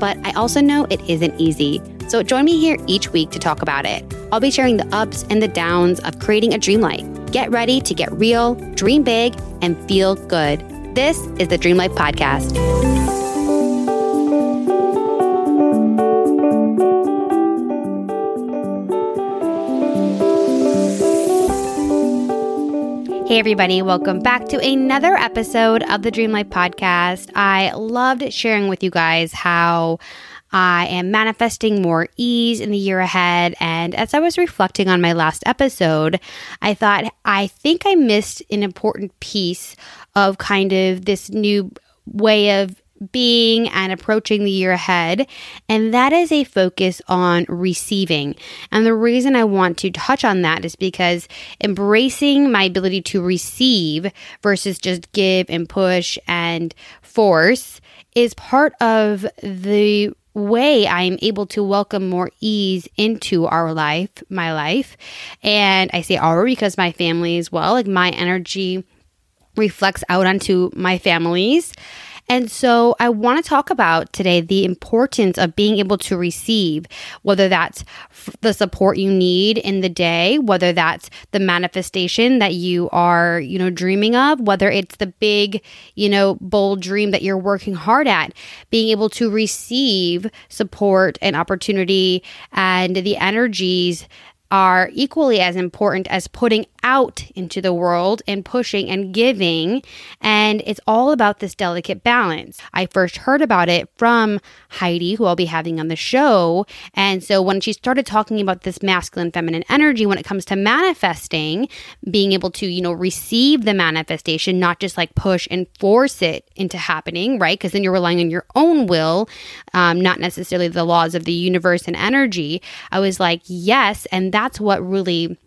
But I also know it isn't easy. So join me here each week to talk about it. I'll be sharing the ups and the downs of creating a dream life. Get ready to get real, dream big, and feel good. This is the Dream Life Podcast. Hey, everybody, welcome back to another episode of the Dream Life Podcast. I loved sharing with you guys how I am manifesting more ease in the year ahead. And as I was reflecting on my last episode, I thought, I think I missed an important piece of kind of this new way of being and approaching the year ahead. And that is a focus on receiving. And the reason I want to touch on that is because embracing my ability to receive versus just give and push and force is part of the way I am able to welcome more ease into our life, my life. And I say our because my family as well, like my energy reflects out onto my families. And so I want to talk about today the importance of being able to receive, whether that's the support you need in the day, whether that's the manifestation that you are, you know, dreaming of, whether it's the big, you know, bold dream that you're working hard at, being able to receive support and opportunity and the energies are equally as important as putting out into the world and pushing and giving. And it's all about this delicate balance. I first heard about it from Heidi, who I'll be having on the show. And so when she started talking about this masculine feminine energy when it comes to manifesting, being able to, you know, receive the manifestation, not just like push and force it into happening, right? Because then you're relying on your own will, um, not necessarily the laws of the universe and energy. I was like, yes. And that's what really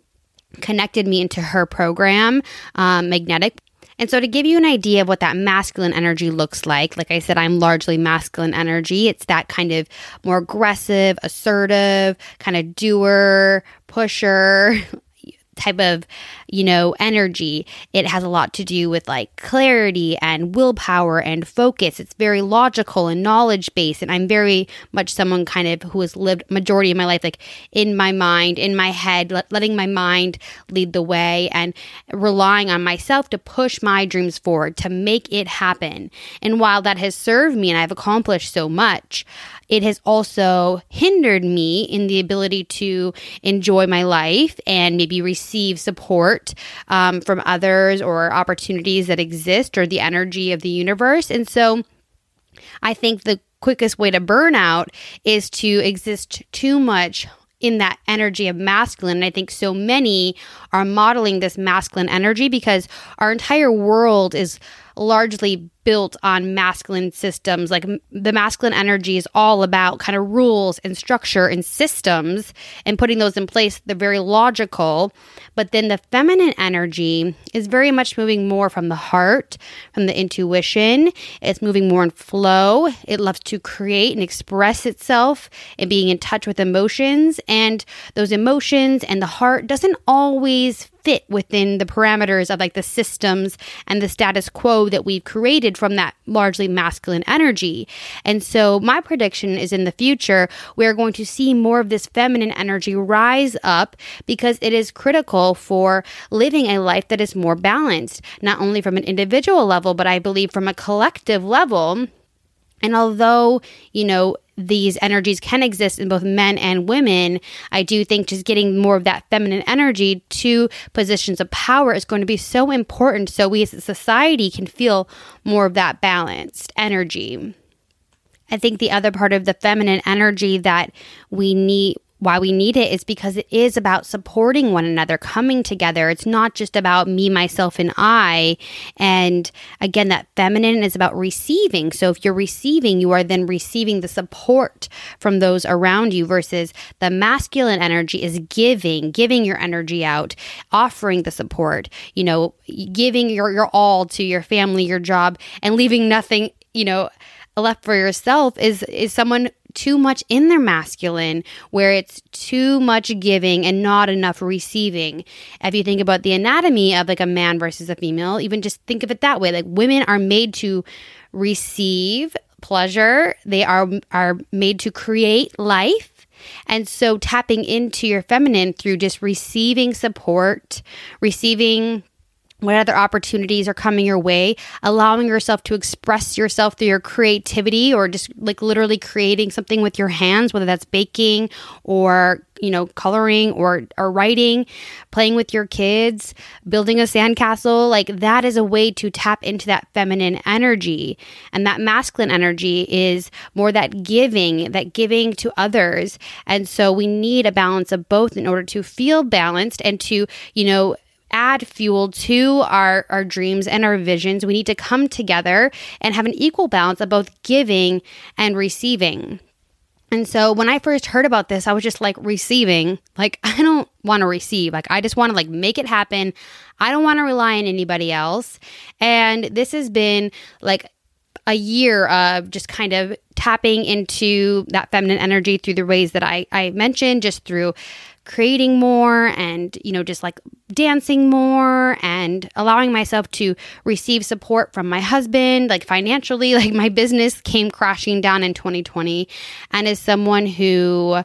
connected me into her program, um, Magnetic. And so, to give you an idea of what that masculine energy looks like, like I said, I'm largely masculine energy. It's that kind of more aggressive, assertive, kind of doer, pusher, type of, you know, energy. It has a lot to do with like clarity and willpower and focus. It's very logical and knowledge based. And I'm very much someone kind of who has lived majority of my life like in my mind, in my head, let, letting my mind lead the way and relying on myself to push my dreams forward, to make it happen. And while that has served me and I've accomplished so much, it has also hindered me in the ability to enjoy my life and maybe receive support um, from others or opportunities that exist or the energy of the universe. And so I think the quickest way to burn out is to exist too much in that energy of masculine. And I think so many are modeling this masculine energy because our entire world is largely built on masculine systems. Like the masculine energy is all about kind of rules and structure and systems and putting those in place. They're very logical. But then the feminine energy is very much moving more from the heart, from the intuition. It's moving more in flow. It loves to create and express itself and being in touch with emotions. And those emotions and the heart doesn't always fit within the parameters of like the systems and the status quo that we've created from that largely masculine energy. And so my prediction is in the future, we're going to see more of this feminine energy rise up because it is critical for living a life that is more balanced, not only from an individual level, but I believe from a collective level. And although, you know, these energies can exist in both men and women, I do think just getting more of that feminine energy to positions of power is going to be so important so we as a society can feel more of that balanced energy. I think the other part of the feminine energy that we need why we need it is because it is about supporting one another, coming together. It's not just about me, myself, and I. And again, that feminine is about receiving. So if you're receiving, you are then receiving the support from those around you versus the masculine energy is giving, giving your energy out, offering the support, you know, giving your, your all to your family, your job, and leaving nothing, you know, left for yourself is is someone too much in their masculine, where it's too much giving and not enough receiving. If you think about the anatomy of like a man versus a female, even just think of it that way. Like women are made to receive pleasure, they are are made to create life. And so tapping into your feminine through just receiving support, receiving what other opportunities are coming your way, allowing yourself to express yourself through your creativity or just like literally creating something with your hands, whether that's baking or, you know, coloring or, or writing, playing with your kids, building a sandcastle, like that is a way to tap into that feminine energy. And that masculine energy is more that giving, that giving to others. And so we need a balance of both in order to feel balanced and to, you know, add fuel to our, our dreams and our visions. We need to come together and have an equal balance of both giving and receiving. And so when I first heard about this, I was just like receiving. Like I don't want to receive. Like I just want to like make it happen. I don't want to rely on anybody else. And this has been like a year of just kind of tapping into that feminine energy through the ways that I, I mentioned, just through creating more and, you know, just like dancing more and allowing myself to receive support from my husband, like financially. Like my business came crashing down in 2020. And as someone who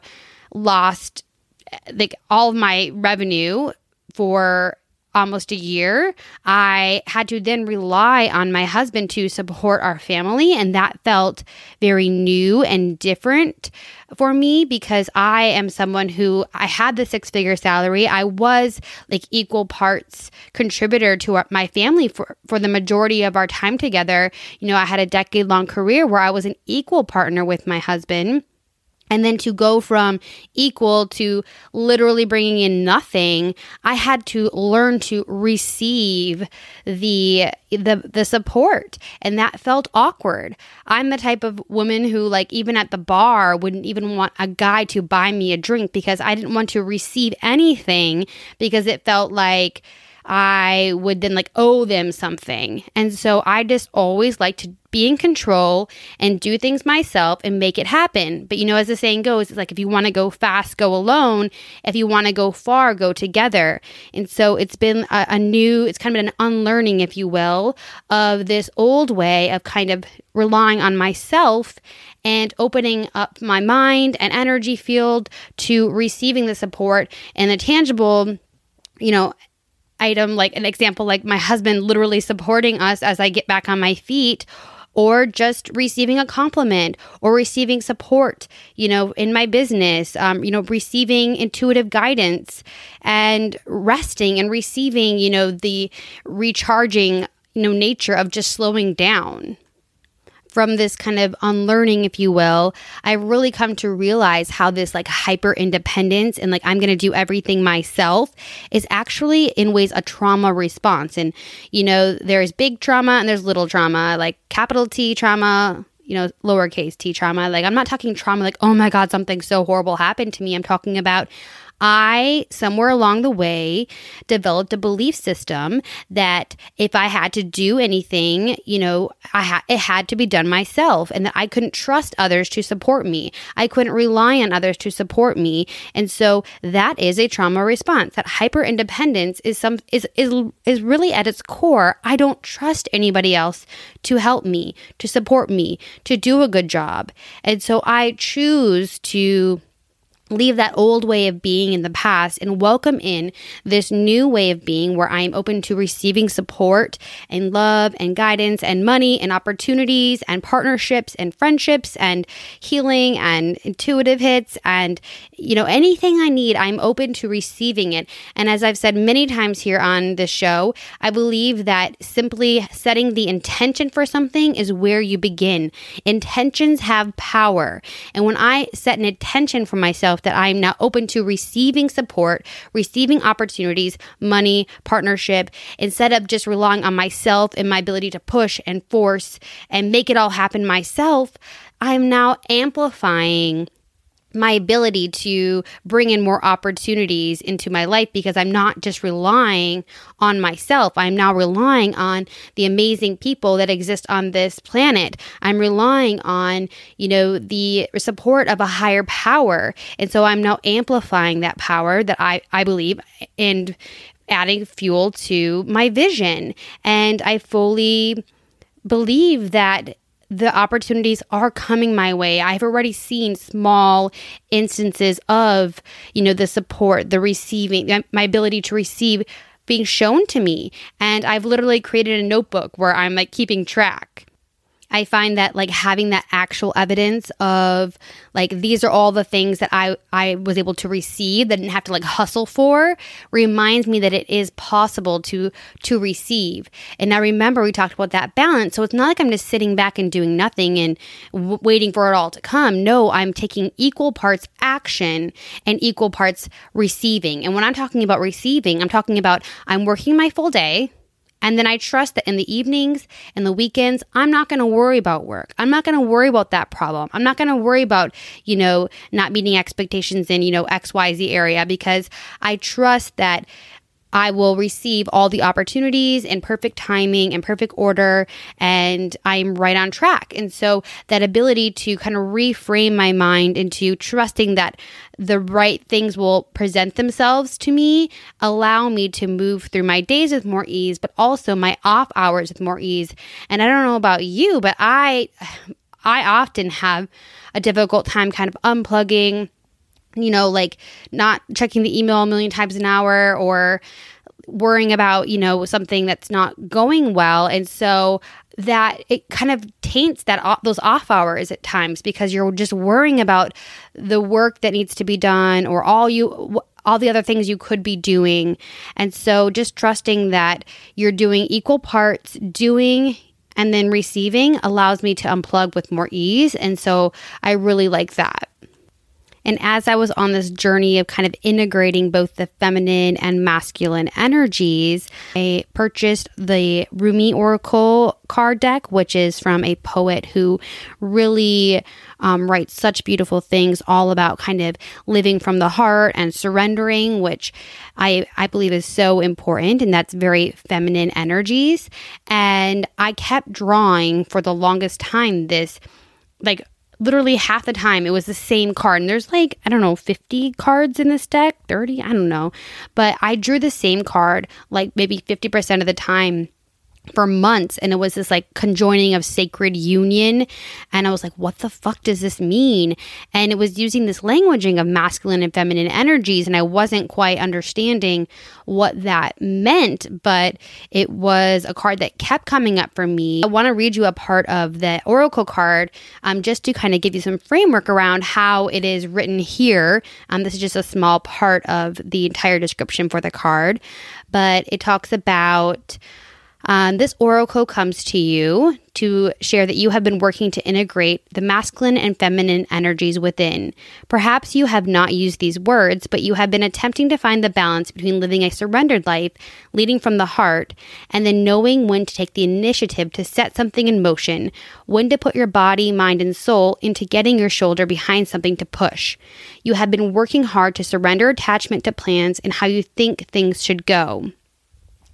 lost eh, like all of my revenue for almost a year, I had to then rely on my husband to support our family. And that felt very new and different for me because I am someone who I had the six figure salary. I was like equal parts contributor to our, my family for, for the majority of our time together. You know, I had a decade long career where I was an equal partner with my husband and then to go from equal to literally bringing in nothing i had to learn to receive the the the support. And that felt awkward. I'm the type of woman who like even at the bar wouldn't even want a guy to buy me a drink because i didn't want to receive anything because it felt like I would then like owe them something. And so I just always like to be in control and do things myself and make it happen. But you know, as the saying goes, it's like if you want to go fast, go alone. If you want to go far, go together. And so it's been a, a, new, it's kind of an unlearning, if you will, of this old way of kind of relying on myself and opening up my mind and energy field to receiving the support and the tangible, you know, item, like an example, like my husband literally supporting us as I get back on my feet or just receiving a compliment or receiving support, you know, in my business, um, you know, receiving intuitive guidance and resting and receiving, you know, the recharging, you know, nature of just slowing down from this kind of unlearning, if you will, I really come to realize how this like hyper independence and like I'm going to do everything myself is actually in ways a trauma response. And, you know, there's big trauma and there's little trauma, like capital T trauma, you know, lowercase t trauma. Like, I'm not talking trauma like, oh my God, something so horrible happened to me. I'm talking about I, somewhere along the way, developed a belief system that if I had to do anything, you know, I ha- it had to be done myself and that I couldn't trust others to support me. I couldn't rely on others to support me. And so that is a trauma response. That hyper independence is some is is is really at its core, I don't trust anybody else to help me, to support me, to do a good job. And so I choose to leave that old way of being in the past and welcome in this new way of being where I am open to receiving support and love and guidance and money and opportunities and partnerships and friendships and healing and intuitive hits and you know anything I need I'm open to receiving it. And as I've said many times here on this show I believe that simply setting the intention for something is where you begin. Intentions have power. And when I set an intention for myself myself that I'm now open to receiving support, receiving opportunities, money, partnership, instead of just relying on myself and my ability to push and force and make it all happen myself. I'm now amplifying my ability to bring in more opportunities into my life because I'm not just relying on myself. I'm now relying on the amazing people that exist on this planet. I'm relying on, you know, the support of a higher power. And so I'm now amplifying that power that I, I believe and adding fuel to my vision. And I fully believe that the opportunities are coming my way. I've already seen small instances of, you know, the support, the receiving, my ability to receive being shown to me. And I've literally created a notebook where I'm like keeping track. I find that like having that actual evidence of like these are all the things that I I was able to receive that I didn't have to like hustle for reminds me that it is possible to to receive. And now remember we talked about that balance. So it's not like I'm just sitting back and doing nothing and w- waiting for it all to come. No, I'm taking equal parts action and equal parts receiving. And when I'm talking about receiving, I'm talking about I'm working my full day and then I trust that in the evenings and the weekends, I'm not going to worry about work. I'm not going to worry about that problem. I'm not going to worry about, you know, not meeting expectations in, you know, XYZ area because I trust that I will receive all the opportunities in perfect timing and perfect order, and I'm right on track. And so that ability to kind of reframe my mind into trusting that the right things will present themselves to me, allow me to move through my days with more ease, but also my off hours with more ease. And I don't know about you, but I I often have a difficult time kind of unplugging you know, like not checking the email a million times an hour or worrying about, you know, something that's not going well. And so that it kind of taints that those off hours at times because you're just worrying about the work that needs to be done or all you all the other things you could be doing. And so just trusting that you're doing equal parts doing and then receiving allows me to unplug with more ease. And so I really like that. And as I was on this journey of kind of integrating both the feminine and masculine energies, I purchased the Rumi Oracle card deck, which is from a poet who really um, writes such beautiful things all about kind of living from the heart and surrendering, which I, I believe is so important. And that's very feminine energies. And I kept drawing for the longest time this like literally half the time it was the same card. And there's like, I don't know, 50 cards in this deck, 30, I don't know. But I drew the same card like maybe 50% of the time for months and it was this like conjoining of sacred union and i was like what the fuck does this mean? And it was using this languaging of masculine and feminine energies and i wasn't quite understanding what that meant but it was a card that kept coming up for me. I want to read you a part of the oracle card um, just to kind of give you some framework around how it is written here. Um, this is just a small part of the entire description for the card but it talks about um, this oracle comes to you to share that you have been working to integrate the masculine and feminine energies within. Perhaps you have not used these words, but you have been attempting to find the balance between living a surrendered life, leading from the heart, and then knowing when to take the initiative to set something in motion, when to put your body, mind, and soul into getting your shoulder behind something to push. You have been working hard to surrender attachment to plans and how you think things should go.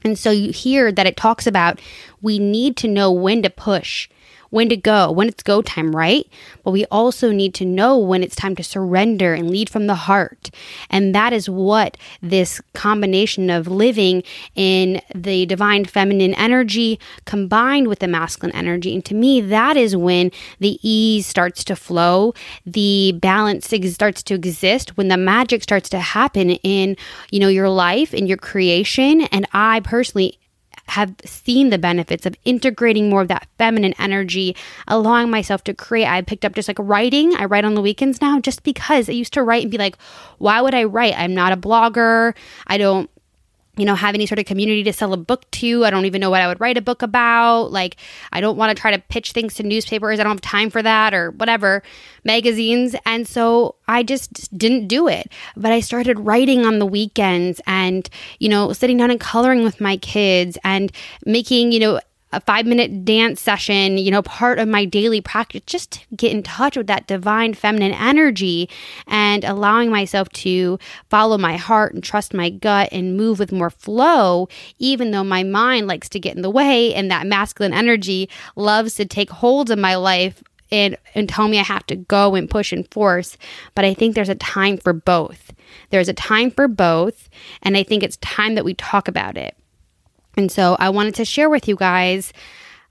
And so you hear that it talks about we need to know when to push when to go, when it's go time, right? But we also need to know when it's time to surrender and lead from the heart. And that is what this combination of living in the divine feminine energy combined with the masculine energy. And to me, that is when the ease starts to flow, the balance starts to exist, when the magic starts to happen in, you know, your life, in your creation. And I personally have seen the benefits of integrating more of that feminine energy, allowing myself to create. I picked up just like writing. I write on the weekends now just because I used to write and be like, why would I write? I'm not a blogger. I don't you know, have any sort of community to sell a book to. I don't even know what I would write a book about. Like, I don't want to try to pitch things to newspapers. I don't have time for that or whatever, magazines. And so I just didn't do it. But I started writing on the weekends and, you know, sitting down and coloring with my kids and making, you know, a five minute dance session, you know, part of my daily practice, just to get in touch with that divine feminine energy and allowing myself to follow my heart and trust my gut and move with more flow, even though my mind likes to get in the way and that masculine energy loves to take hold of my life and, and tell me I have to go and push and force. But I think there's a time for both. There's a time for both. And I think it's time that we talk about it. And so I wanted to share with you guys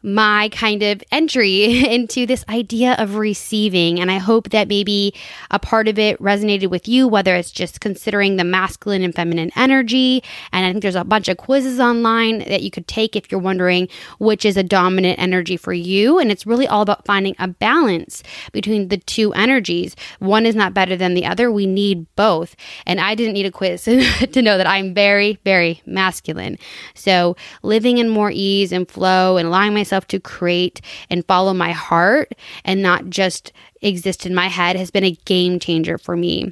my kind of entry into this idea of receiving. And I hope that maybe a part of it resonated with you, whether it's just considering the masculine and feminine energy. And I think there's a bunch of quizzes online that you could take if you're wondering which is a dominant energy for you. And it's really all about finding a balance between the two energies. One is not better than the other. We need both. And I didn't need a quiz to know that I'm very, very masculine. So living in more ease and flow and allowing myself myself to create and follow my heart and not just exist in my head has been a game changer for me.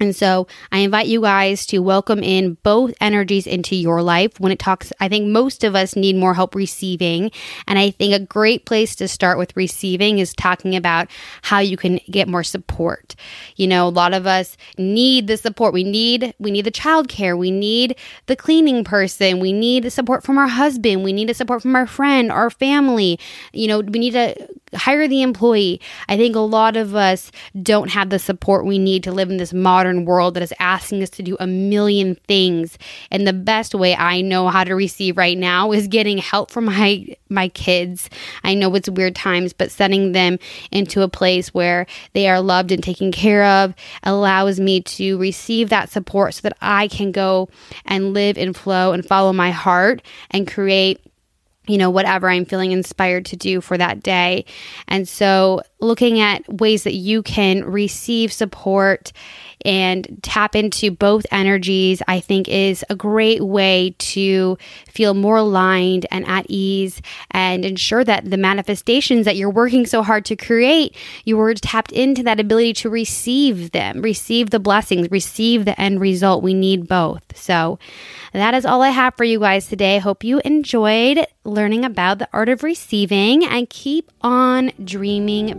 And so I invite you guys to welcome in both energies into your life. When it talks, I think most of us need more help receiving. And I think a great place to start with receiving is talking about how you can get more support. You know, a lot of us need the support. We need, we need the childcare. We need the cleaning person. We need the support from our husband. We need the support from our friend, our family. You know, we need to hire the employee. I think a lot of us don't have the support we need to live in this modern world that is asking us to do a million things. And the best way I know how to receive right now is getting help from my my kids. I know it's weird times, but sending them into a place where they are loved and taken care of allows me to receive that support so that I can go and live and flow and follow my heart and create you know, whatever I'm feeling inspired to do for that day. And so, looking at ways that you can receive support and tap into both energies, I think is a great way to feel more aligned and at ease and ensure that the manifestations that you're working so hard to create, you were tapped into that ability to receive them, receive the blessings, receive the end result. We need both. So that is all I have for you guys today. Hope you enjoyed learning about the art of receiving and keep on dreaming